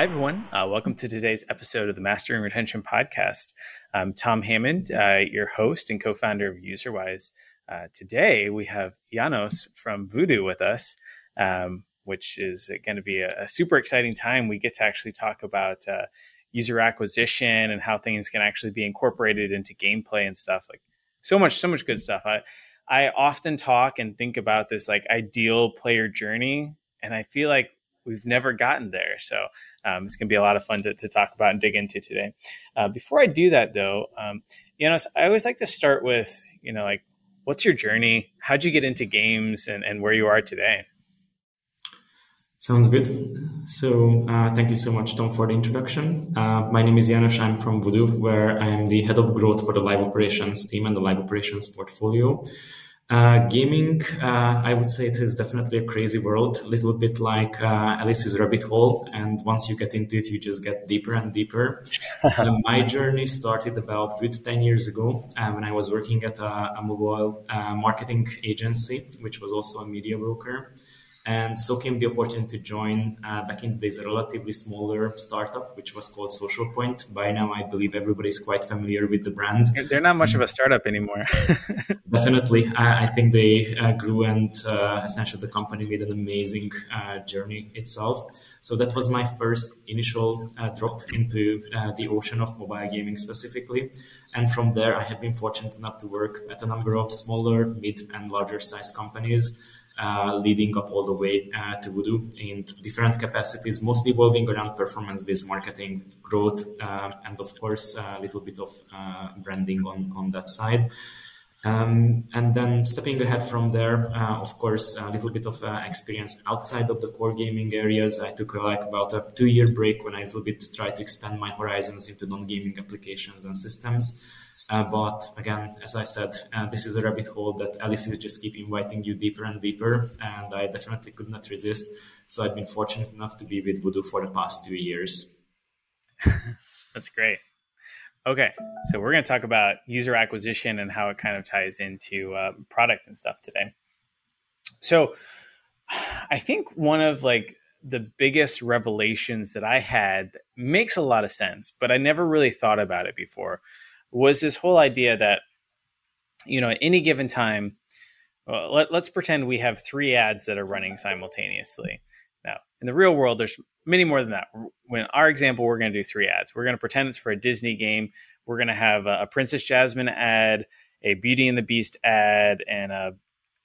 hi, everyone. Uh, welcome to today's episode of the Mastering Retention Podcast. I'm Tom Hammond, uh, your host and co founder of UserWise. Uh, today, we have Janos from Voodoo with us, um, which is going to be a, a, super exciting time. We get to actually talk about uh, user acquisition and how things can actually be incorporated into gameplay and stuff. Like so much, so much good stuff. I, I often talk and think about this like ideal player journey, and I feel like we've never gotten there. So um, it's going to be a lot of fun to, to, talk about and dig into today. Uh, before I do that, though, um, you know, I always like to start with, you know, like, what's your journey? How'd you get into games and, and where you are today? Sounds good. So, uh, thank you so much, Tom, for the introduction. Uh, my name is Janos. I'm from Voodoo, where I am the head of growth for the live operations team and the live operations portfolio. Uh, gaming, uh, I would say it is definitely a crazy world, a little bit like uh, Alice's rabbit hole. And once you get into it, you just get deeper and deeper. Uh, my journey started about good 10 years ago uh, when I was working at a, a mobile uh, marketing agency, which was also a media broker. And so came the opportunity to join uh, back in the days a relatively smaller startup, which was called Social Point. By now, I believe everybody is quite familiar with the brand. They're not much of a startup anymore. Definitely. I, I, think they uh, grew and uh, essentially the company made an amazing uh, journey itself. So that was my first initial uh, drop into uh, the ocean of mobile gaming specifically. And from there, I have been fortunate enough to work at a number of smaller, mid, and larger size companies uh, leading up all the way uh, to Voodoo in different capacities, mostly evolving around performance-based marketing, growth, uh, and of course a little bit of uh, branding on on that side. Um, and then stepping ahead from there, uh, of course, a little bit of experience outside of the core gaming areas. I took like about a two-year break when I a little bit tried to expand my horizons into non-gaming applications and systems. Uh, but again, as I said, uh, this is a rabbit hole that Alice is just keep inviting you deeper and deeper, and I definitely could not resist. So I've been fortunate enough to be with Voodoo for the past two years. That's great. Okay, so we're going to talk about user acquisition and how it kind of ties into uh, product and stuff today. So, I think one of like the biggest revelations that I had makes a lot of sense, but I never really thought about it before was this whole idea that you know at any given time well, let, let's pretend we have three ads that are running simultaneously. Now in the real world there's many more than that. When our example we're going to do three ads. We're going to pretend it's for a disney game. We're going to have a, a princess jasmine ad a beauty and the beast ad and a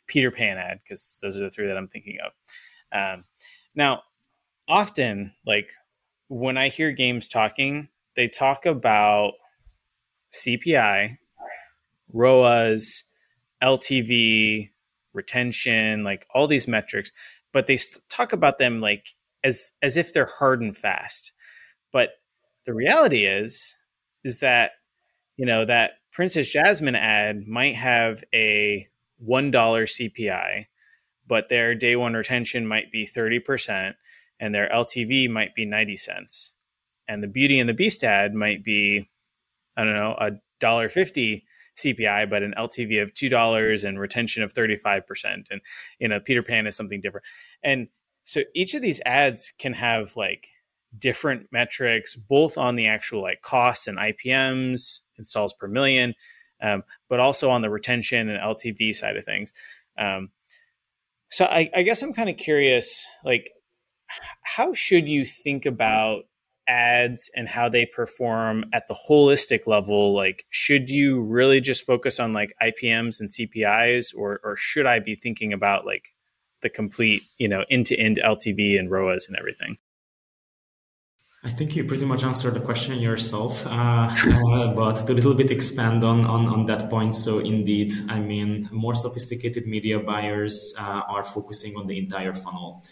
peter pan ad because those are the three that i'm thinking of. Um, now often like when i hear games talking they talk about CPI, ROAS, LTV, retention, like all these metrics, but they talk about them like as as if they're hard and fast. But the reality is is that you know that Princess Jasmine ad might have a $1 CPI, but their day one retention might be 30% and their LTV might be 90 cents. And the Beauty and the Beast ad might be I don't know, a dollar fifty CPI, but an LTV of two dollars and retention of thirty five percent, and you know Peter Pan is something different. And so each of these ads can have like different metrics, both on the actual like costs and IPMs, installs per million, um, but also on the retention and LTV side of things. Um, so I, I guess I'm kind of curious, like, how should you think about ads and how they perform at the holistic level like should you really just focus on like ipms and cpis or or should i be thinking about like the complete you know end to end ltv and roas and everything I think you pretty much answered the question yourself, uh, uh, but to a little bit expand on, on, on that point. So indeed, I mean, more sophisticated media buyers uh, are focusing on the entire funnel.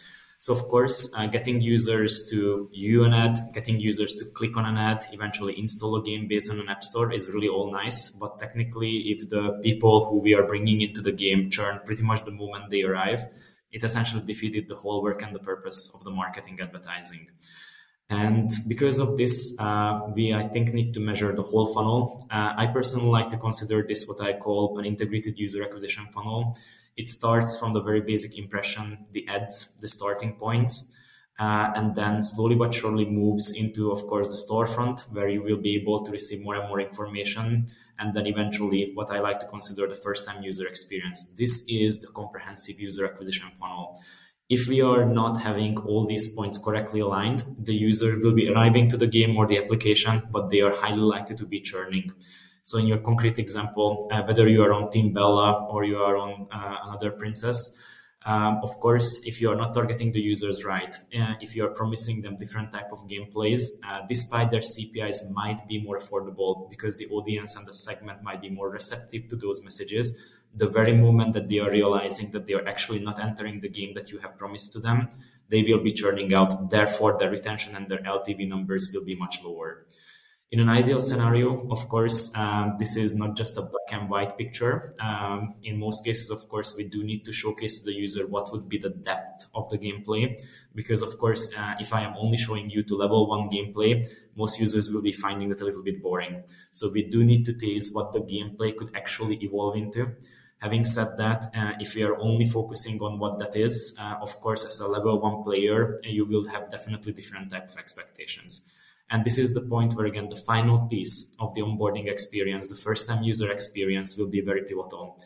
So of course, uh, getting users to view an ad, getting users to click on an ad, eventually install a game based on an app store is really all nice. But technically, if the people who we are bringing into the game churn pretty much the moment they arrive, it essentially defeated the whole work and the purpose of the marketing advertising. And because of this, uh, we, I think, need to measure the whole funnel. Uh, I personally like to consider this what I call an integrated user acquisition funnel it starts from the very basic impression, the ads, the starting points. uh, and then slowly but surely moves into, of course, the storefront where you will be able to receive more and more information. And then eventually, what I like to consider the first time user experience. This is the comprehensive user acquisition funnel. If we are not having all these points correctly aligned, the user will be arriving to the game or the application, but they are highly likely to be churning. So, in your concrete example, uh, whether you are on Team Bella or you are on uh, another princess, um, of course, if you are not targeting the users right, uh, if you are promising them different type of gameplays, uh, despite their CPIs might be more affordable because the audience and the segment might be more receptive to those messages. The very moment that they are realizing that they are actually not entering the game that you have promised to them, they will be churning out. Therefore, their retention and their LTV numbers will be much lower. In an ideal scenario, of course, um, this is not just a black and white picture. Um, in most cases, of course, we do need to showcase to the user what would be the depth of the gameplay. Because, of course, uh, if I am only showing you to level one gameplay, most users will be finding that a little bit boring. So we do need to taste what the gameplay could actually evolve into. Having said that, uh, if we are only focusing on what that is, uh, of course, as a level one player, you will have definitely different type of expectations. And this is the point where, again, the final piece of the onboarding experience, the first time user experience, will be very pivotal.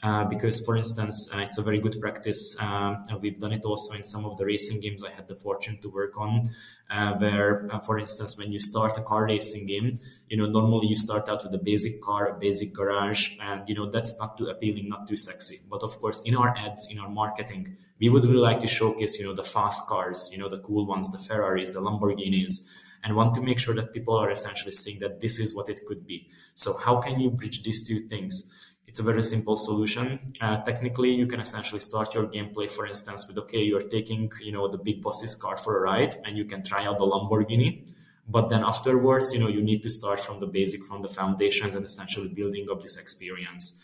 Uh, because, for instance, uh, it's a very good practice. Uh, we've done it also in some of the racing games I had the fortune to work on, uh, where, uh, for instance, when you start a car racing game, you know, normally you start out with a basic car, a basic garage, and, you know, that's not too appealing, not too sexy. But of course, in our ads, in our marketing, we would really like to showcase, you know, the fast cars, you know, the cool ones, the Ferraris, the Lamborghinis, and want to make sure that people are essentially seeing that this is what it could be. So how can you bridge these two things? It's a very simple solution. Uh, technically, you can essentially start your gameplay, for instance, with okay, you're taking you know the big boss's car for a ride, and you can try out the Lamborghini. But then afterwards, you know, you need to start from the basic, from the foundations, and essentially building up this experience.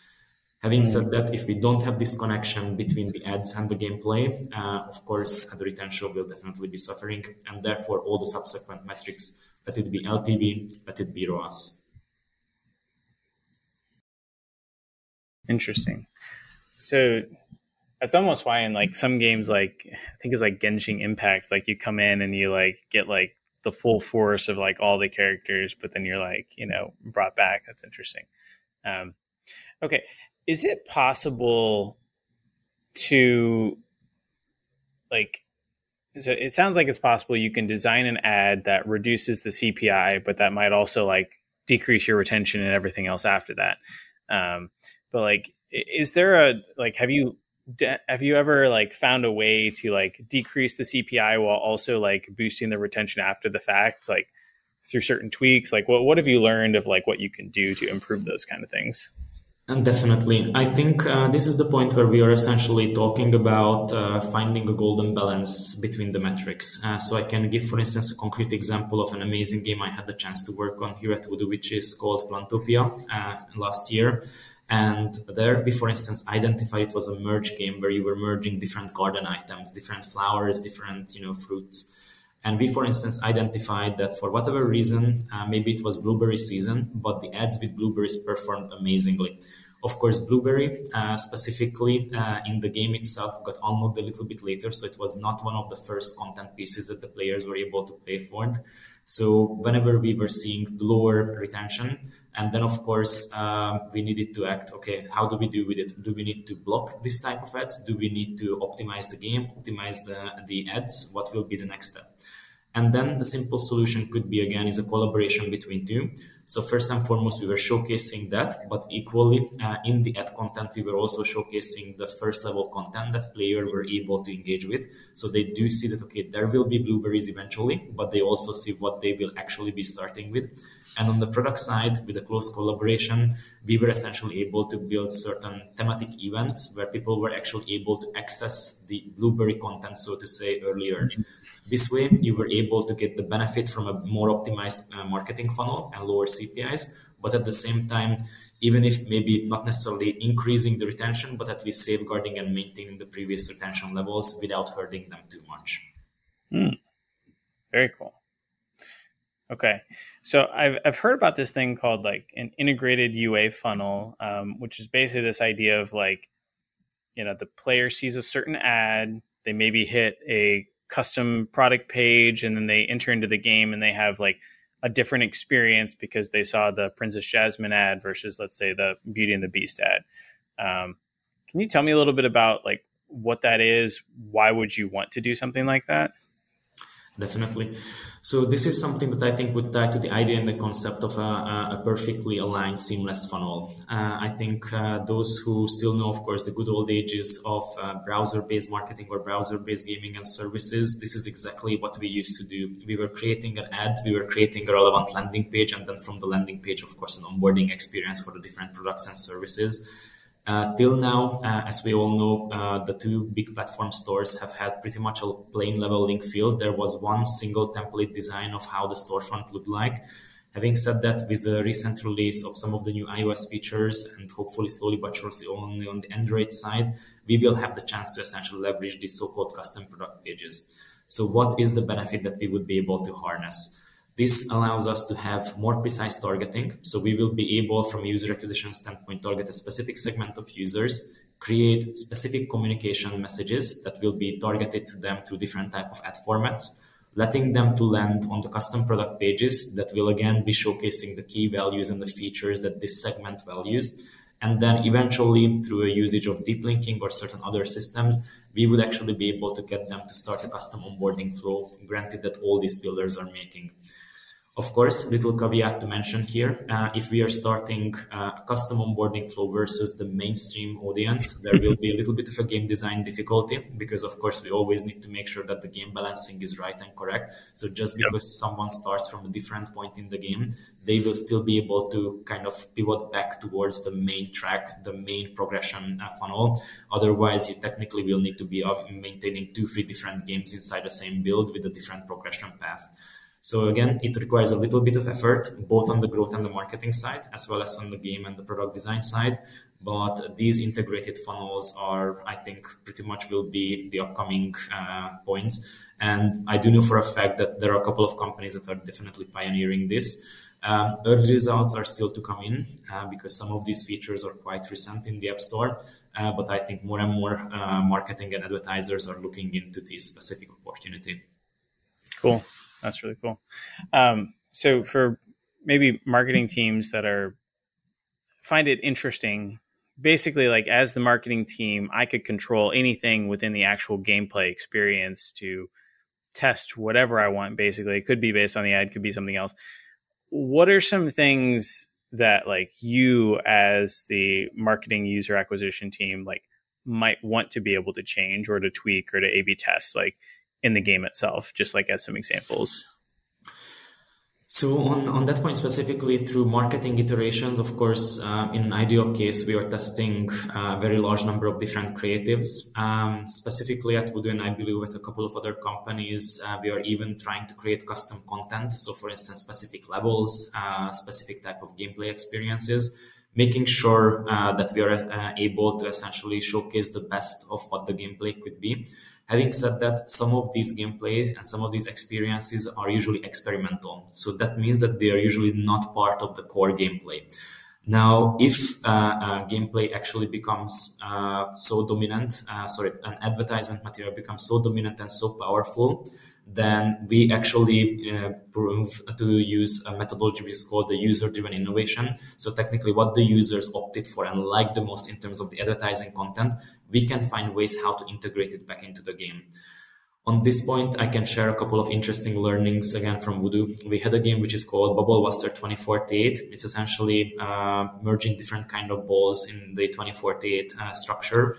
Having said mm. that, if we don't have this connection between the ads and the gameplay, uh, of course, the retention will definitely be suffering, and therefore all the subsequent metrics, let it be LTV, let it be ROAS. Interesting. So that's almost why in like some games, like I think it's like Genshin Impact, like you come in and you like get like the full force of like all the characters, but then you're like you know brought back. That's interesting. Um, okay, is it possible to like so it sounds like it's possible you can design an ad that reduces the CPI, but that might also like decrease your retention and everything else after that. Um, but like, is there a like have you have you ever like found a way to like decrease the CPI while also like boosting the retention after the fact, like through certain tweaks? Like, what what have you learned of like what you can do to improve those kind of things? And definitely. I think uh, this is the point where we are essentially talking about uh, finding a golden balance between the metrics. Uh, so I can give, for instance, a concrete example of an amazing game I had the chance to work on here at Voodoo, which is called Plantopia uh, last year. And there we, for instance, identified it was a merge game where you were merging different garden items, different flowers, different, you know, fruits. And we, for instance, identified that for whatever reason, uh, maybe it was blueberry season, but the ads with blueberries performed amazingly. Of course, blueberry uh, specifically uh, in the game itself got unlocked a little bit later, so it was not one of the first content pieces that the players were able to pay for. So whenever we were seeing lower retention, and then of course uh, we needed to act. Okay, how do we do with it? Do we need to block this type of ads? Do we need to optimize the game, optimize the the ads? What will be the next step? And then the simple solution could be again is a collaboration between two. So first and foremost, we were showcasing that, but equally uh, in the ad content, we were also showcasing the first level content that player were able to engage with. So they do see that okay, there will be blueberries eventually, but they also see what they will actually be starting with. And on the product side, with a close collaboration, we were essentially able to build certain thematic events where people were actually able to access the blueberry content, so to say, earlier. This way, you were able to get the benefit from a more optimized uh, marketing funnel and lower CPIs, but at the same time, even if maybe not necessarily increasing the retention, but at least safeguarding and maintaining the previous retention levels without hurting them too much. Hmm. Very cool. Okay, so I've I've heard about this thing called like an integrated UA funnel, um, which is basically this idea of like, you know, the player sees a certain ad, they maybe hit a custom product page and then they enter into the game and they have like a different experience because they saw the Princess Jasmine ad versus let's say the Beauty and the Beast ad. Um, can you tell me a little bit about like what that is? Why would you want to do something like that? Definitely. So this is something that I think would tie to the idea and the concept of a, a perfectly aligned, seamless funnel. Uh, I think uh, those who still know, of course, the good old ages of uh, browser-based marketing or browser-based gaming and services, this is exactly what we used to do. We were creating an ad, we were creating a relevant landing page, and then from the landing page, of course, an onboarding experience for the different products and services uh, till now, uh, as we all know, uh, the two big platform stores have had pretty much a plain level link field. There was one single template design of how the storefront looked like. Having said that, with the recent release of some of the new iOS features and hopefully slowly but surely only on the Android side, we will have the chance to essentially leverage these so-called custom product pages. So what is the benefit that we would be able to harness? This allows us to have more precise targeting. So we will be able, from a user acquisition standpoint, target a specific segment of users, create specific communication messages that will be targeted to them through different type of ad formats, letting them to land on the custom product pages that will again be showcasing the key values and the features that this segment values. And then eventually, through a usage of deep linking or certain other systems, we would actually be able to get them to start a custom onboarding flow, granted that all these builders are making. Of course, little caveat to mention here, uh, if we are starting uh, a custom onboarding flow versus the mainstream audience, there will be a little bit of a game design difficulty because, of course, we always need to make sure that the game balancing is right and correct. So just because yep. someone starts from a different point in the game, they will still be able to kind of pivot back towards the main track, the main progression uh, funnel. Otherwise, you technically will need to be maintaining two, three different games inside the same build with a different progression path. So again, it requires a little bit of effort, both on the growth and the marketing side, as well as on the game and the product design side. But these integrated funnels are, I think, pretty much will be the upcoming uh, points. And I do know for a fact that there are a couple of companies that are definitely pioneering this. Um, early results are still to come in uh, because some of these features are quite recent in the App Store. Uh, but I think more and more uh, marketing and advertisers are looking into this specific opportunity. Cool. That's really cool. Um, so for maybe marketing teams that are find it interesting, basically like as the marketing team, I could control anything within the actual gameplay experience to test whatever I want. Basically, it could be based on the ad, could be something else. What are some things that like you as the marketing user acquisition team like might want to be able to change or to tweak or to A/B test? Like in the game itself, just like as some examples? So on, on that point specifically, through marketing iterations, of course, uh, in an ideal case, we are testing a very large number of different creatives. Um, specifically at Voodoo and I believe with a couple of other companies, uh, we are even trying to create custom content. So for instance, specific levels, uh, specific type of gameplay experiences, making sure uh, that we are uh, able to essentially showcase the best of what the gameplay could be. Having said that, some of these gameplays and some of these experiences are usually experimental. So that means that they are usually not part of the core gameplay. Now, if uh, uh, gameplay actually becomes uh, so dominant, uh, sorry, an advertisement material becomes so dominant and so powerful then we actually uh, prove to use a methodology which is called the user-driven innovation. So technically, what the users opted for and liked the most in terms of the advertising content, we can find ways how to integrate it back into the game. On this point, I can share a couple of interesting learnings again from Voodoo. We had a game which is called Bubble Buster 2048. It's essentially uh, merging different kind of balls in the 2048 uh, structure.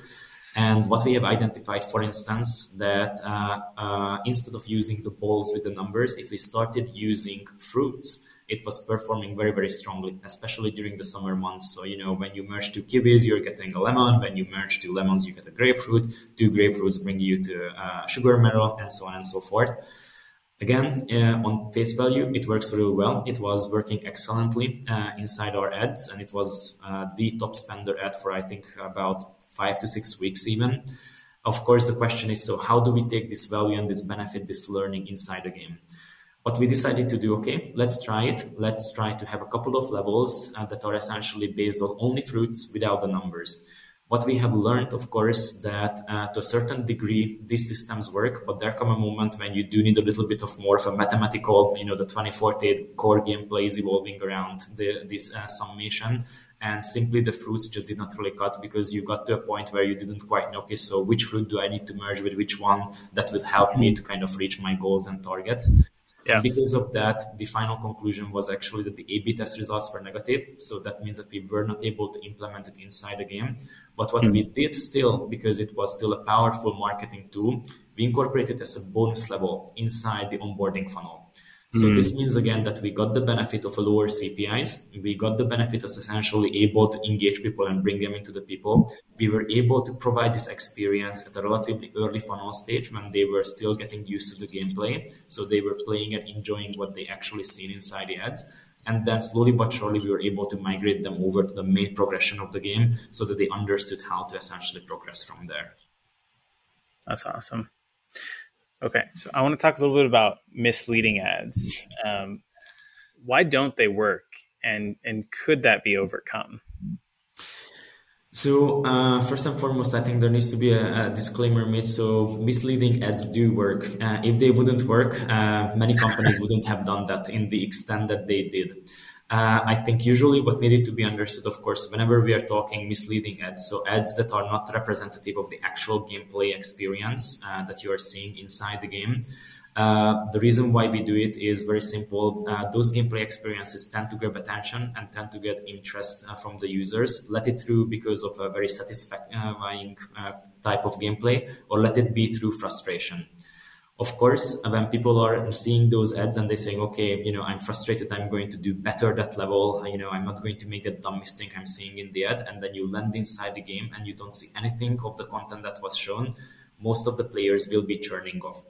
And what we have identified, for instance, that uh, uh, instead of using the balls with the numbers, if we started using fruits, it was performing very, very strongly, especially during the summer months. So, you know, when you merge two kiwis, you're getting a lemon. When you merge two lemons, you get a grapefruit. Two grapefruits bring you to a sugar melon, and so on and so forth. Again, uh, on face value, it works really well. It was working excellently uh, inside our ads, and it was uh, the top spender ad for I think about five to six weeks even. Of course, the question is so how do we take this value and this benefit, this learning inside the game? What we decided to do, okay, let's try it. Let's try to have a couple of levels uh, that are essentially based on only fruits without the numbers. What we have learned, of course, that uh, to a certain degree these systems work, but there come a moment when you do need a little bit of more of a mathematical, you know, the 2048 core gameplay is evolving around the, this uh, summation and simply the fruits just did not really cut because you got to a point where you didn't quite know okay so which fruit do i need to merge with which one that would help me to kind of reach my goals and targets yeah. because of that the final conclusion was actually that the a b test results were negative so that means that we were not able to implement it inside the game but what mm-hmm. we did still because it was still a powerful marketing tool we incorporated as a bonus level inside the onboarding funnel so mm. this means again that we got the benefit of a lower CPIs. We got the benefit of essentially able to engage people and bring them into the people. We were able to provide this experience at a relatively early funnel stage when they were still getting used to the gameplay. So they were playing and enjoying what they actually seen inside the ads. And then slowly but surely we were able to migrate them over to the main progression of the game so that they understood how to essentially progress from there. That's awesome. Okay, so I want to talk a little bit about misleading ads. Um, why don't they work, and and could that be overcome? So uh, first and foremost, I think there needs to be a, a disclaimer made. So misleading ads do work. Uh, if they wouldn't work, uh, many companies wouldn't have done that in the extent that they did. Uh, I think usually what needed to be understood, of course, whenever we are talking misleading ads, so ads that are not representative of the actual gameplay experience uh, that you are seeing inside the game. Uh, the reason why we do it is very simple. Uh, those gameplay experiences tend to grab attention and tend to get interest uh, from the users. Let it through because of a very satisfying uh, type of gameplay, or let it be through frustration of course when people are seeing those ads and they're saying okay you know i'm frustrated i'm going to do better that level you know i'm not going to make that dumb mistake i'm seeing in the ad and then you land inside the game and you don't see anything of the content that was shown most of the players will be churning off.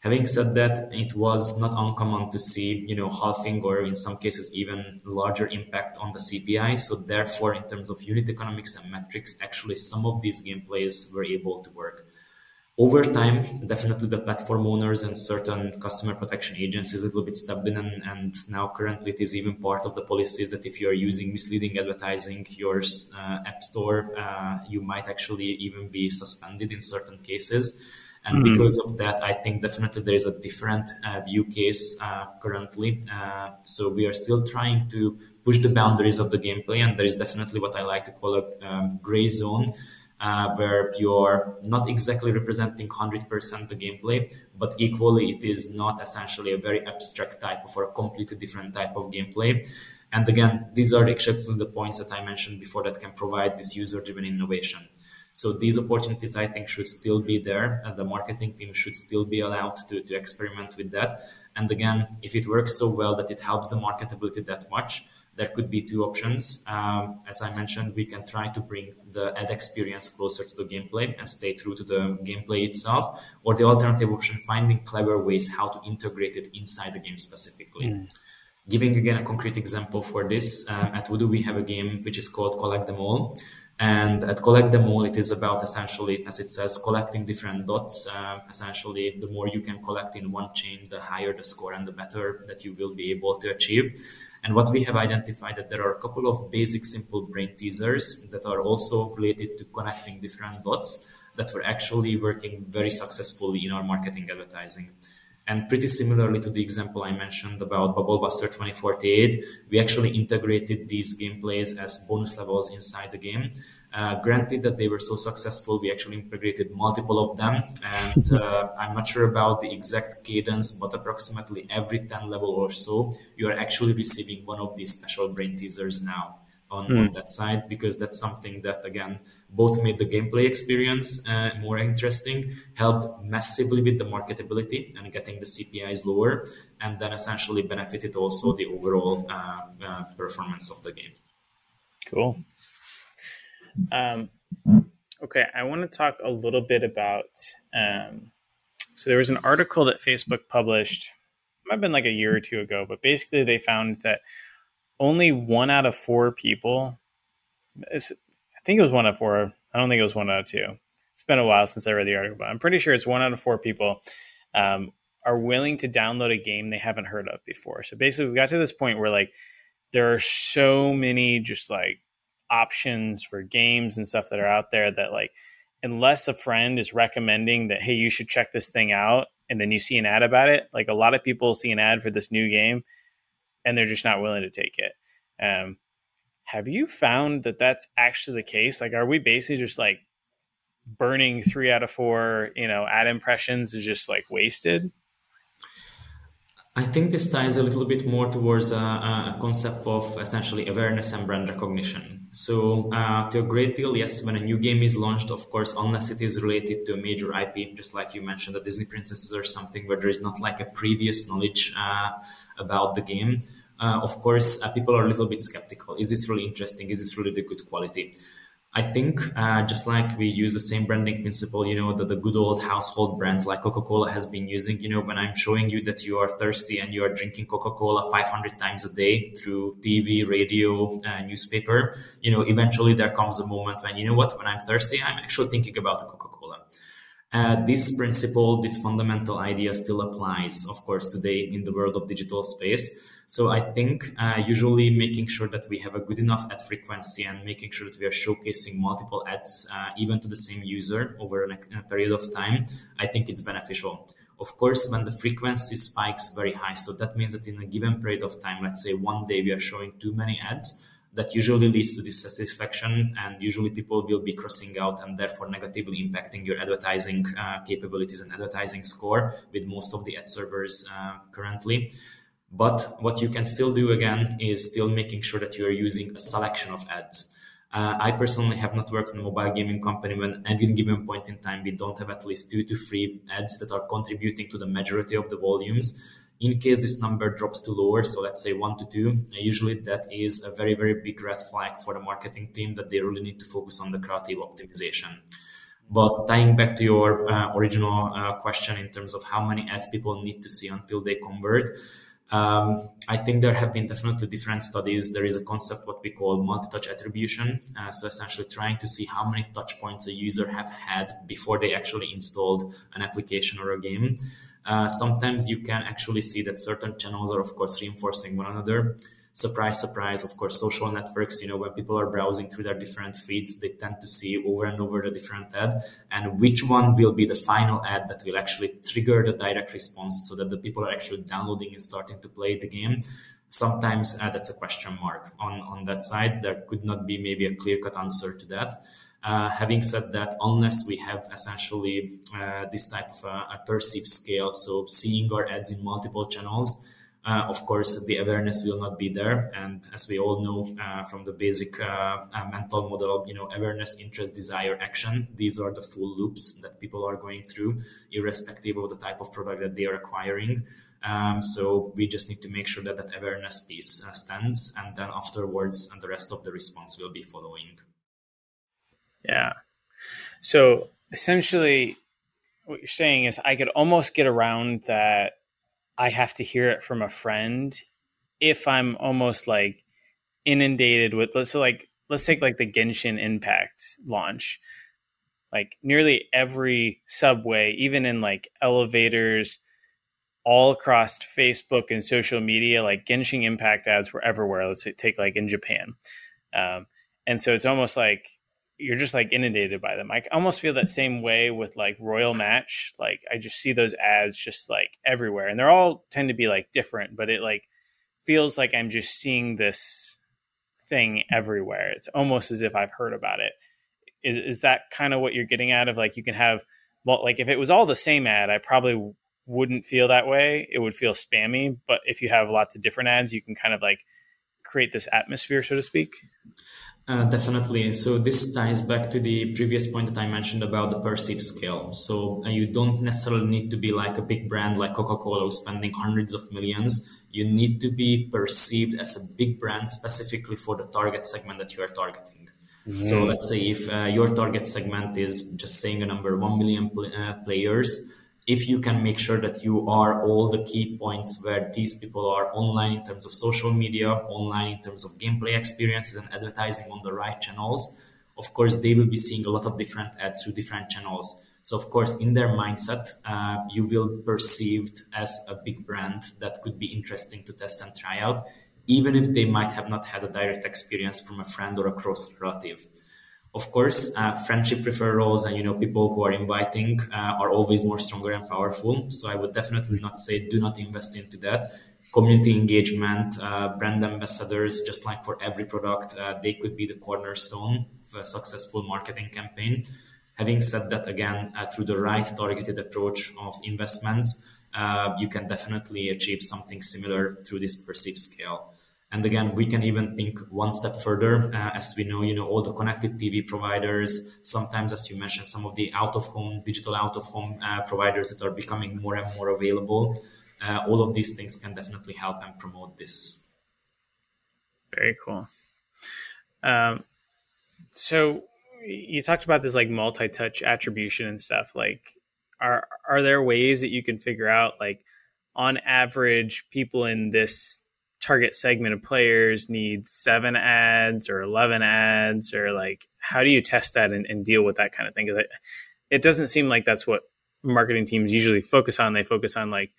Having said that it was not uncommon to see you know halving or in some cases even larger impact on the cpi so therefore in terms of unit economics and metrics actually some of these gameplays were able to work over time, definitely the platform owners and certain customer protection agencies a little bit stepped in, and, and, now currently it is even part of the policies that if you are using misleading advertising, your uh, app store, uh, you might actually even be suspended in certain cases. And mm-hmm. because of that, I think definitely there is a different uh, view case uh, currently. Uh, so we are still trying to push the boundaries of the gameplay, and there is definitely what I like to call a um, gray zone uh, where you're not exactly representing 100% the gameplay, but equally it is not essentially a very abstract type of or a completely different type of gameplay. And again, these are exactly the points that I mentioned before that can provide this user driven innovation. So these opportunities, I think, should still be there, and the marketing team should still be allowed to, to experiment with that. And again, if it works so well that it helps the marketability that much, there could be two options. Um, as I mentioned, we can try to bring the ad experience closer to the gameplay and stay true to the gameplay itself, or the alternative option, finding clever ways how to integrate it inside the game specifically. Mm. Giving again a concrete example for this, uh, at Voodoo we have a game which is called Collect Them All. And at Collect Them All, it is about essentially, as it says, collecting different dots. Uh, essentially, the more you can collect in one chain, the higher the score and the better that you will be able to achieve. And what we have identified that there are a couple of basic simple brain teasers that are also related to connecting different dots that were actually working very successfully in our marketing advertising. And pretty similarly to the example I mentioned about Bubble Buster 2048, we actually integrated these gameplays as bonus levels inside the game. Uh, granted that they were so successful, we actually integrated multiple of them. And uh, I'm not sure about the exact cadence, but approximately every 10 level or so, you are actually receiving one of these special brain teasers now on, mm. on that side because that's something that again both made the gameplay experience uh, more interesting helped massively with the marketability and getting the cpis lower and then essentially benefited also the overall uh, uh, performance of the game cool um, okay i want to talk a little bit about um, so there was an article that facebook published might have been like a year or two ago but basically they found that only one out of four people. I think it was one out of four. I don't think it was one out of two. It's been a while since I read the article, but I'm pretty sure it's one out of four people um, are willing to download a game they haven't heard of before. So basically, we got to this point where like there are so many just like options for games and stuff that are out there that like unless a friend is recommending that hey you should check this thing out and then you see an ad about it like a lot of people see an ad for this new game and they're just not willing to take it. Um, have you found that that's actually the case? Like are we basically just like burning three out of four you know ad impressions is just like wasted? I think this ties a little bit more towards a, a concept of essentially awareness and brand recognition. So, uh, to a great deal, yes, when a new game is launched, of course, unless it is related to a major IP, just like you mentioned, the Disney Princesses or something where there is not like a previous knowledge uh, about the game, uh, of course, uh, people are a little bit skeptical. Is this really interesting? Is this really the good quality? I think uh, just like we use the same branding principle, you know, that the good old household brands like Coca-Cola has been using, you know, when I'm showing you that you are thirsty and you are drinking Coca-Cola 500 times a day through TV, radio, uh, newspaper, you know, eventually there comes a moment when, you know what, when I'm thirsty, I'm actually thinking about the Coca-Cola. Uh, this principle, this fundamental idea still applies, of course, today in the world of digital space so I think uh, usually making sure that we have a good enough ad frequency and making sure that we are showcasing multiple ads, uh, even to the same user over a period of time, I think it's beneficial. Of course, when the frequency spikes very high, so that means that in a given period of time, let's say one day we are showing too many ads, that usually leads to dissatisfaction and usually people will be crossing out and therefore negatively impacting your advertising uh, capabilities and advertising score with most of the ad servers uh, currently but what you can still do again is still making sure that you are using a selection of ads. Uh, I personally have not worked in a mobile gaming company when at any given point in time we don't have at least two to three ads that are contributing to the majority of the volumes. In case this number drops to lower, so let's say one to two, usually that is a very, very big red flag for the marketing team that they really need to focus on the creative optimization. But tying back to your uh, original uh, question in terms of how many ads people need to see until they convert, um, I think there have been definitely different studies. There is a concept what we call multi-touch attribution. Uh, so essentially trying to see how many touch points a user have had before they actually installed an application or a game. Uh, sometimes you can actually see that certain channels are of course reinforcing one another surprise, surprise, of course, social networks, you know, when people are browsing through their different feeds, they tend to see over and over the different ad and which one will be the final ad that will actually trigger the direct response so that the people are actually downloading and starting to play the game. Sometimes uh, that's a question mark on, on that side. There could not be maybe a clear cut answer to that. Uh, having said that, unless we have essentially uh, this type of a, a perceived scale, so seeing our ads in multiple channels, uh, of course, the awareness will not be there. And as we all know uh, from the basic uh, uh, mental model, you know, awareness, interest, desire, action, these are the full loops that people are going through, irrespective of the type of product that they are acquiring. Um, so we just need to make sure that that awareness piece uh, stands, and then afterwards, and the rest of the response will be following. Yeah. So essentially, what you're saying is, I could almost get around that I have to hear it from a friend if I'm almost like inundated with let's so like let's take like the Genshin Impact launch. Like nearly every subway, even in like elevators, all across Facebook and social media, like Genshin Impact ads were everywhere. Let's take like in Japan. Um, and so it's almost like you're just like inundated by them. I almost feel that same way with like Royal Match. Like I just see those ads just like everywhere, and they're all tend to be like different, but it like feels like I'm just seeing this thing everywhere. It's almost as if I've heard about it. Is is that kind of what you're getting at? Of like you can have well, like if it was all the same ad, I probably wouldn't feel that way. It would feel spammy. But if you have lots of different ads, you can kind of like create this atmosphere, so to speak. Uh, definitely. So this ties back to the previous point that I mentioned about the perceived scale. So uh, you don't necessarily need to be like a big brand like Coca-Cola spending hundreds of millions. You need to be perceived as a big brand specifically for the target segment that you are targeting. Mm-hmm. So let's say if uh, your target segment is just saying a number 1 million pl- uh, players, if you can make sure that you are all the key points where these people are online in terms of social media, online in terms of gameplay experiences and advertising on the right channels, of course, they will be seeing a lot of different ads through different channels. So, of course, in their mindset, uh, you will perceived as a big brand that could be interesting to test and try out even if they might have not had a direct experience from a friend or a close relative. Of course, uh, friendship referrals and you know people who are inviting uh, are always more stronger and powerful. So I would definitely not say do not invest into that. Community engagement, uh, brand ambassadors, just like for every product, uh, they could be the cornerstone of a successful marketing campaign. Having said that, again, uh, through the right targeted approach of investments, uh, you can definitely achieve something similar through this perceived scale. And again, we can even think one step further, uh, as we know, you know, all the connected TV providers, sometimes, as you mentioned, some of the out of home, digital out of home uh, providers that are becoming more and more available. Uh, all of these things can definitely help and promote this. Very cool. Um, so you talked about this like multi-touch attribution and stuff. Like, are are there ways that you can figure out like on average people in this target segment of players needs seven ads or 11 ads or like how do you test that and, and deal with that kind of thing? It, it doesn't seem like that's what marketing teams usually focus on. They focus on like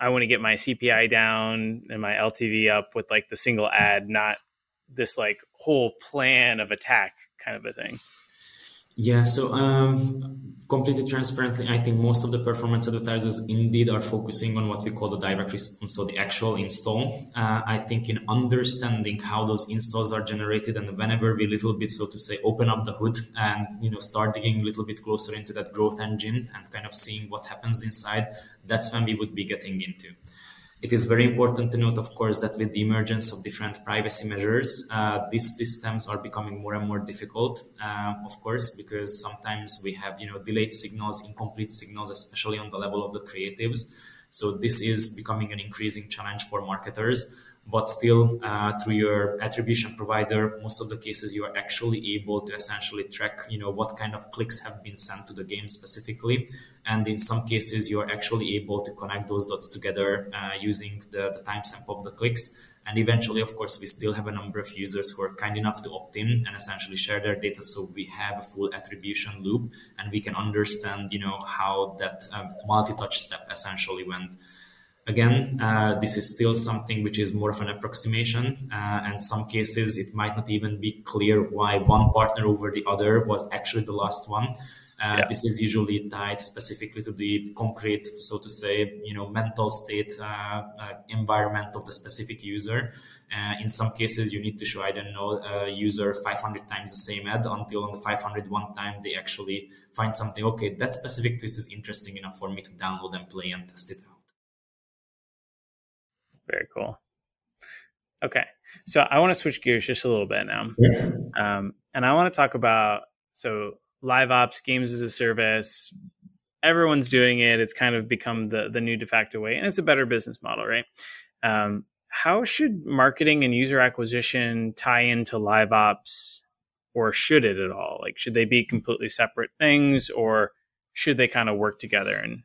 i want to get my cpi down and my ltv up with like the single ad not this like whole plan of attack kind of a thing yeah, so um, completely transparently, I think most of the performance advertisers indeed are focusing on what we call the direct response, so the actual install. Uh, I think in understanding how those installs are generated, and whenever we little bit, so to say, open up the hood and you know start digging a little bit closer into that growth engine and kind of seeing what happens inside, that's when we would be getting into. It is very important to note, of course, that with the emergence of different privacy measures, uh, these systems are becoming more and more difficult, uh, of course, because sometimes we have, you know, delayed signals, incomplete signals, especially on the level of the creatives. So this is becoming an increasing challenge for marketers but still uh, through your attribution provider most of the cases you are actually able to essentially track you know what kind of clicks have been sent to the game specifically. And in some cases you are actually able to connect those dots together uh, using the, the timestamp of the clicks. And eventually of course we still have a number of users who are kind enough to opt in and essentially share their data so we have a full attribution loop and we can understand you know how that um, multi-touch step essentially went Again, uh, this is still something which is more of an approximation, uh, and some cases it might not even be clear why one partner over the other was actually the last one. Uh, yeah. This is usually tied specifically to the concrete, so to say, you know, mental state uh, uh, environment of the specific user. Uh, in some cases, you need to show, I don't know, a user 500 times the same ad until on the 501 time they actually find something. Okay, that specific twist is interesting enough for me to download and play and test it out. Very cool. Okay. So I want to switch gears just a little bit now. Um, and I want to talk about so live ops, games as a service. Everyone's doing it. It's kind of become the, the new de facto way, and it's a better business model, right? Um, how should marketing and user acquisition tie into live ops, or should it at all? Like, should they be completely separate things, or should they kind of work together? And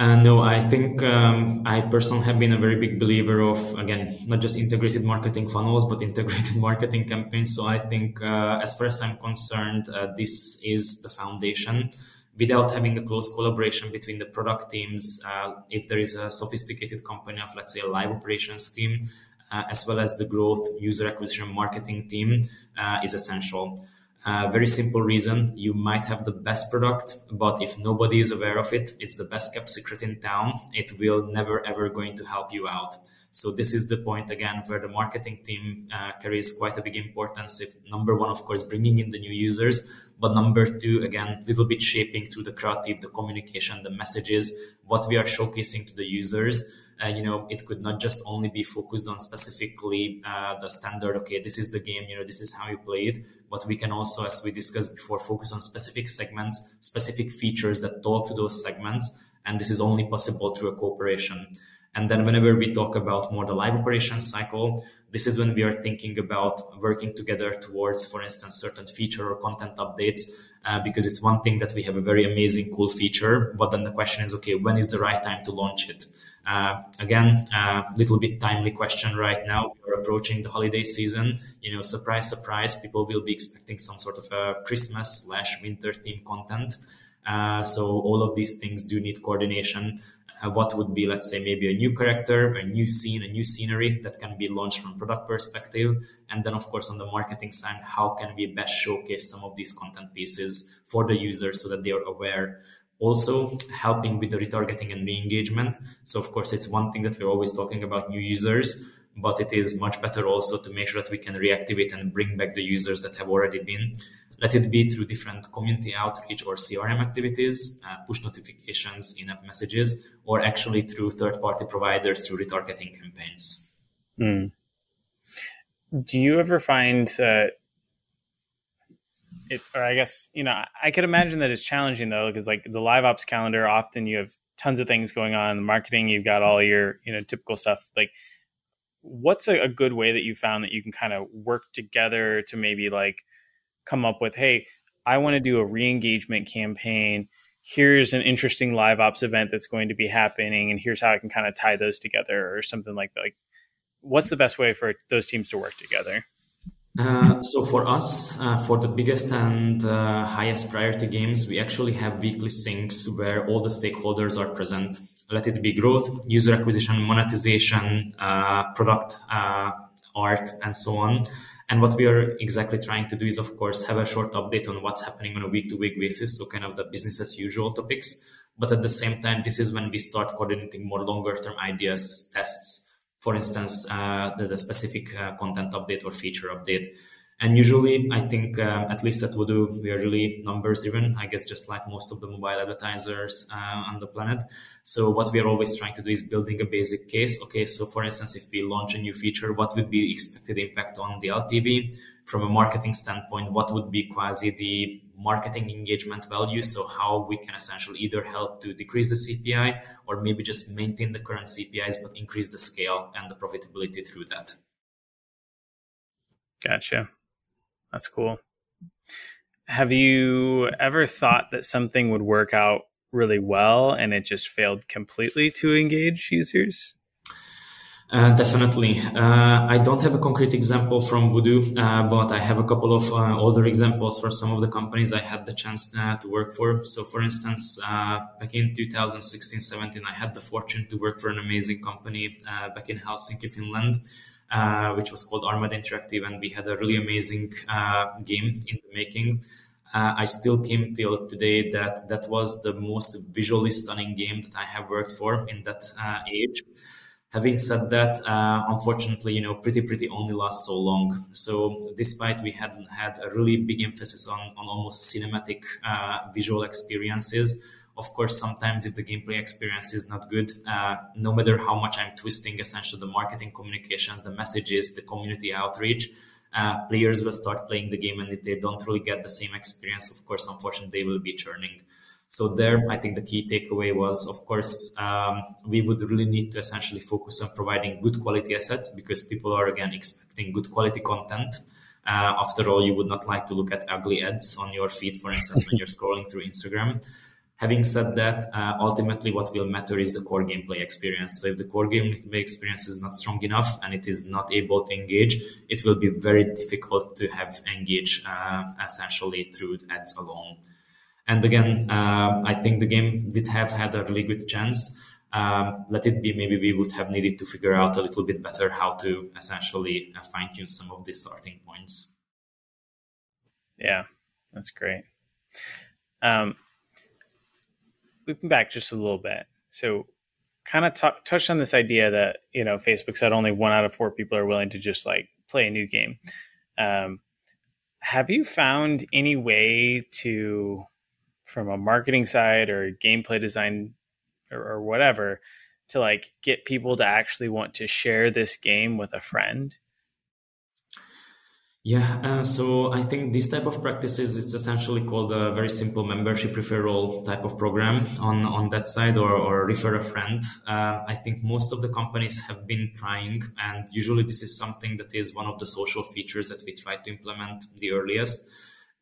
uh, no, I think um, I personally have been a very big believer of, again, not just integrated marketing funnels, but integrated marketing campaigns. So I think, uh, as far as I'm concerned, uh, this is the foundation. Without having a close collaboration between the product teams, uh, if there is a sophisticated company of, let's say, a live operations team, uh, as well as the growth, user acquisition, marketing team, uh, is essential. Very simple reason you might have the best product, but if nobody is aware of it, it's the best kept secret in town. It will never ever going to help you out. So this is the point again where the marketing team uh, carries quite a big importance. If number one, of course, bringing in the new users, but number two, again, little bit shaping through the creative, the communication, the messages, what we are showcasing to the users uh, you know it could not just only be focused on specifically uh, the standard okay this is the game you know this is how you play it but we can also as we discussed before focus on specific segments specific features that talk to those segments and this is only possible through a cooperation. And then whenever we talk about more the live operations cycle this is when we are thinking about working together towards for instance certain feature or content updates uh, because it's one thing that we have a very amazing cool feature but then the question is okay when is the right time to launch it uh, again, a uh, little bit timely question right now. We're approaching the holiday season. You know, surprise, surprise, people will be expecting some sort of a Christmas slash winter theme content. Uh, so all of these things do need coordination. Uh, what would be, let's say, maybe a new character, a new scene, a new scenery that can be launched from product perspective. And then, of course, on the marketing side, how can we best showcase some of these content pieces for the users so that they are aware also helping with the retargeting and re-engagement so of course it's one thing that we're always talking about new users but it is much better also to make sure that we can reactivate and bring back the users that have already been. Let it be through different community outreach or crm activities uh, push notifications in-app messages or actually through third-party providers through retargeting campaigns. Mm. do you ever find that it, or I guess you know, I could imagine that it's challenging though, because like the live ops calendar, often you have tons of things going on. The marketing, you've got all your you know typical stuff. Like, what's a, a good way that you found that you can kind of work together to maybe like come up with, hey, I want to do a re-engagement campaign. Here's an interesting live ops event that's going to be happening, and here's how I can kind of tie those together, or something like that. Like, what's the best way for those teams to work together? Uh, so for us, uh, for the biggest and uh, highest priority games, we actually have weekly syncs where all the stakeholders are present. Let it be growth, user acquisition, monetization, uh, product uh, art, and so on. And what we are exactly trying to do is, of course, have a short update on what's happening on a week-to-week basis, so kind of the business as usual topics. But at the same time, this is when we start coordinating more longer-term ideas, tests, for instance, uh, the, the, specific uh, content update or feature update. And usually, I think, um, at least at Voodoo, we are really numbers driven, I guess, just like most of the mobile advertisers uh, on the planet. So, what we are always trying to do is building a basic case. Okay, so for instance, if we launch a new feature, what would be expected impact on the LTV? From a marketing standpoint, what would be quasi the marketing engagement value. So how we can essentially either help to decrease the CPI or maybe just maintain the current CPIs, but increase the scale and the profitability through that. Gotcha. That's cool. Have you ever thought that something would work out really well and it just failed completely to engage users? Uh, definitely. Uh, I don't have a concrete example from Voodoo, uh, but I have a couple of uh, older examples for some of the companies I had the chance uh, to work for. So, for instance, back in 2016 17, I had the fortune to work for an amazing company back in Helsinki, Finland. which was called Armada Interactive, and we had a really amazing game in the making. I still came till today that that was the most visually stunning game that I have worked for in that age having said that uh, unfortunately you know pretty pretty only lasts so long. So despite we hadn't had a really big emphasis on, on almost cinematic uh, visual experiences of course sometimes if the gameplay experience is not good uh, no matter how much i'm twisting essentially the marketing communications the messages the community outreach uh, players will start playing the game and if they don't really get the same experience of course unfortunately they will be churning so there, I think the key takeaway was, of course, um, we would really need to essentially focus on providing good quality assets because people are again expecting good quality content. Uh, after all, you would not like to look at ugly ads on your feed, for instance, when you're scrolling through Instagram. Having said that, uh, ultimately what will matter is the core gameplay experience. So if the core gameplay experience is not strong enough and it is not able to engage, it will be very difficult to have engage uh, essentially through ads alone. And again, uh, I think the game did have had a really good chance. Um, let it be, maybe we would have needed to figure out a little bit better how to essentially uh, fine tune some of the starting points. Yeah, that's great. Um, looping back just a little bit. So, kind of t- touched on this idea that, you know, Facebook said only one out of four people are willing to just like play a new game. Um, have you found any way to from a marketing side or gameplay design or, or whatever to like get people to actually want to share this game with a friend yeah, uh, so I think this type of practices it's essentially called a very simple membership referral type of program on on that side or, or refer a friend. Uh, I think most of the companies have been trying, and usually this is something that is one of the social features that we try to implement the earliest.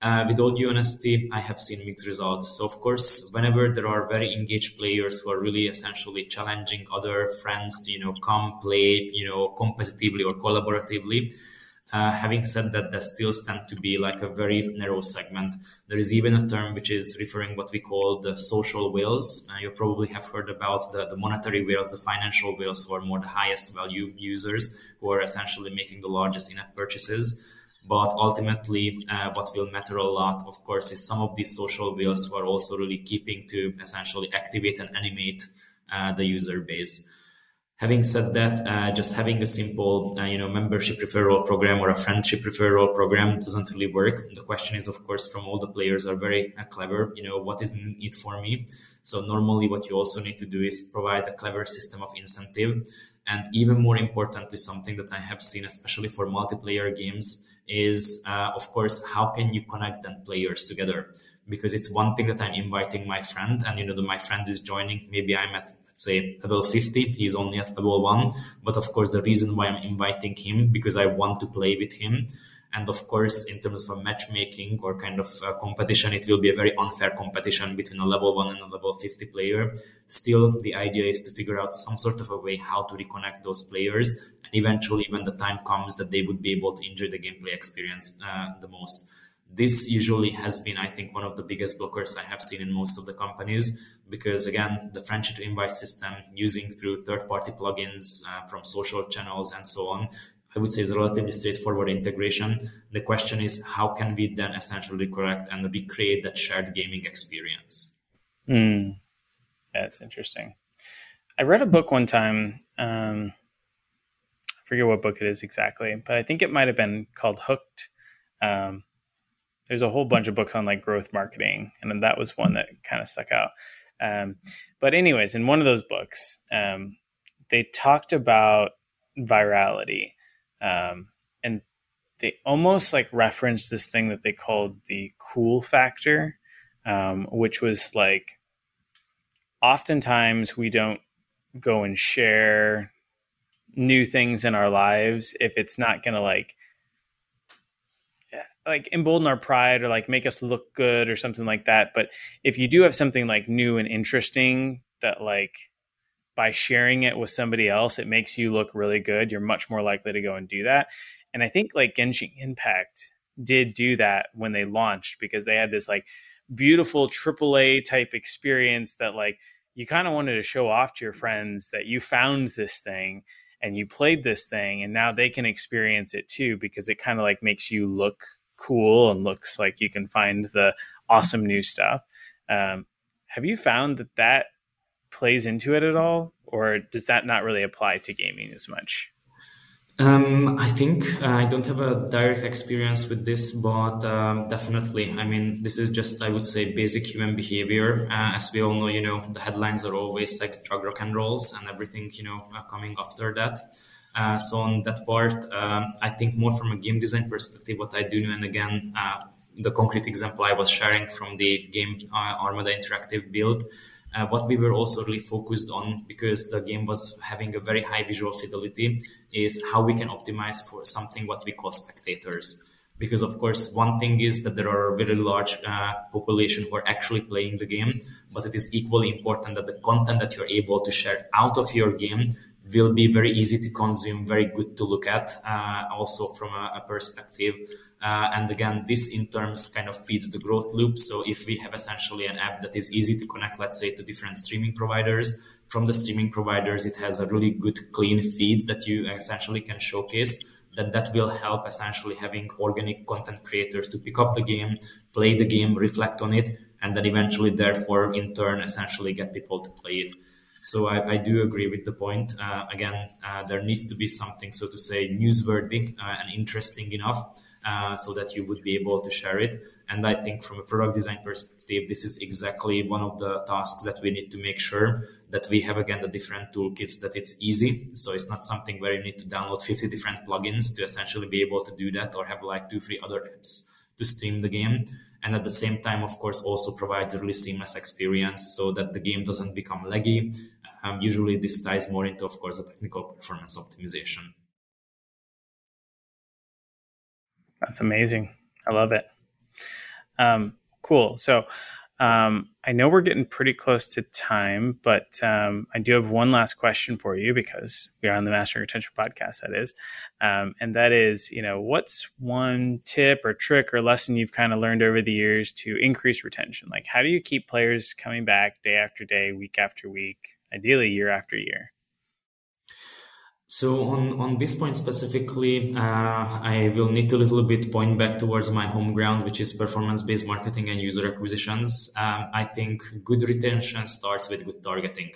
Uh, with all due honesty, I have seen mixed results. So, of course, whenever there are very engaged players who are really essentially challenging other friends to, you know, come play, you know, competitively or collaboratively, Uh, having said that, that still tend to be like a very narrow segment. There is even a term which is referring what we call the social whales. Uh, you probably have heard about the, the monetary whales, the financial whales, who are more the highest value users, who are essentially making the largest in-app purchases. But ultimately, uh, what will matter a lot, of course, is some of these social whales who are also really keeping to essentially activate and animate uh, the user base. Having said that, uh, just having a simple, uh, you know, membership referral program or a friendship referral program doesn't really work. The question is, of course, from all the players are very uh, clever. You know, what is in it for me? So normally, what you also need to do is provide a clever system of incentive, and even more importantly, something that I have seen, especially for multiplayer games, is, uh, of course, how can you connect then players together? Because it's one thing that I'm inviting my friend, and you know, my friend is joining. Maybe I'm at let's say level 50 he's only at level 1 but of course the reason why i'm inviting him because i want to play with him and of course in terms of a matchmaking or kind of competition it will be a very unfair competition between a level 1 and a level 50 player. Still the idea is to figure out some sort of a way how to reconnect those players and eventually when the time comes that they would be able to enjoy the gameplay experience uh, the most. This usually has been, I think, one of the biggest blockers I have seen in most of the companies because, again, the friendship invite system using through third party plugins uh, from social channels and so on, I would say is a relatively straightforward integration. The question is, how can we then essentially correct and recreate that shared gaming experience? Mm. That's interesting. I read a book one time. Um, I forget what book it is exactly, but I think it might have been called Hooked. Um, there's a whole bunch of books on like growth marketing, and that was one that kind of stuck out. Um, but anyways, in one of those books, um, they talked about virality, um, and they almost like referenced this thing that they called the cool factor, um, which was like oftentimes we don't go and share new things in our lives if it's not going to like like embolden our pride or like make us look good or something like that. But if you do have something like new and interesting that like by sharing it with somebody else, it makes you look really good, you're much more likely to go and do that. And I think like Genshin Impact did do that when they launched because they had this like beautiful AAA type experience that like you kind of wanted to show off to your friends that you found this thing and you played this thing and now they can experience it too because it kind of like makes you look cool and looks like you can find the awesome new stuff. Um, have you found that that plays into it at all, or does that not really apply to gaming as much? Um, I think uh, I don't have a direct experience with this, but um, definitely. I mean, this is just, I would say, basic human behavior. Uh, as we all know, you know, the headlines are always sex, drug, rock and rolls, and everything, you know, uh, coming after that. Uh, so on that part, um, I think more from a game design perspective, what I do know, and again, uh, the concrete example I was sharing from the game uh, Armada Interactive build, uh, what we were also really focused on because the game was having a very high visual fidelity is how we can optimize for something what we call spectators because of course one thing is that there are a very large uh, population who are actually playing the game but it is equally important that the content that you're able to share out of your game will be very easy to consume, very good to look at, uh, also from a, a perspective. Uh, and again, this in terms kind of feeds the growth loop. So if we have essentially an app that is easy to connect, let's say, to different streaming providers, from the streaming providers, it has a really good, clean feed that you essentially can showcase. That that will help essentially having organic content creators to pick up the game, play the game, reflect on it, and then eventually, therefore, in turn, essentially get people to play it. So I, I do agree with the point. Uh, again, uh, there needs to be something, so to say, newsworthy uh, and interesting enough uh, so that you would be able to share it. And I think from a product design perspective, this is exactly one of the tasks that we need to make sure that we have again the different toolkits that it's easy. So it's not something where you need to download 50 different plugins to essentially be able to do that or have like two, three other apps to stream the game and at the same time of course also provides a really seamless experience so that the game doesn't become laggy um, usually this ties more into of course a technical performance optimization. That's amazing. I love it. Um, cool. So Um, I know we're getting pretty close to time, but um, I do have one last question for you because we are on the Mastering Retention podcast. That is, um, and that is, you know, what's one tip or trick or lesson you've kind of learned over the years to increase retention? Like, how do you keep players coming back day after day, week after week, ideally year after year? So on, on this point specifically, uh, I will need to a little bit point back towards my home ground, which is performance-based marketing and user acquisitions. Um, I think good retention starts with good targeting.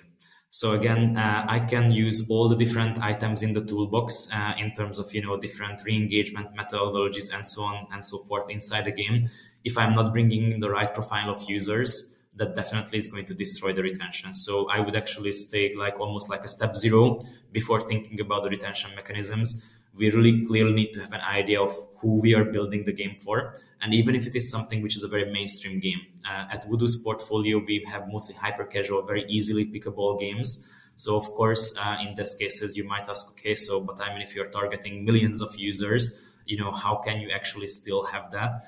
So again, uh, I can use all the different items in the toolbox uh, in terms of you know different re-engagement methodologies and so on and so forth inside the game. If I'm not bringing the right profile of users, that definitely is going to destroy the retention. So I would actually stay like almost like a step zero before thinking about the retention mechanisms. We really clearly need to have an idea of who we are building the game for. And even if it is something which is a very mainstream game, uh, at Voodoo's portfolio, we have mostly hyper casual, very easily pickable games. So of course, uh, in these cases, you might ask, okay, so, but I mean, if you're targeting millions of users, you know, how can you actually still have that?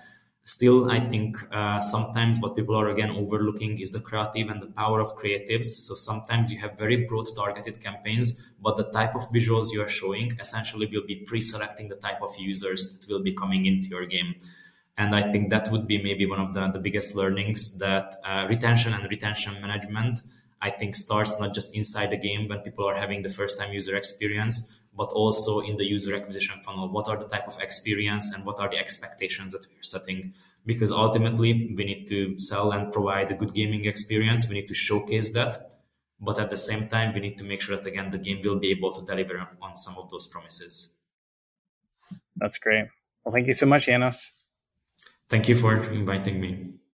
Still i think uh, sometimes what people are again overlooking is the creative and the power of creatives. So sometimes you have very broad targeted campaigns but the type of visuals you are showing essentially will be pre-selecting the type of users that will be coming into your game. And i think that would be maybe one of the, the biggest learnings that uh, retention and retention management i think starts not just inside the game when people are having the first time user experience but also in the user acquisition funnel. What are the type of experience and what are the expectations that we're setting? Because ultimately, we need to sell and provide a good gaming experience. We need to showcase that. But at the same time, we need to make sure that, again, the game will be able to deliver on some of those promises. That's great. Well, thank you so much, Janos. Thank you for inviting me.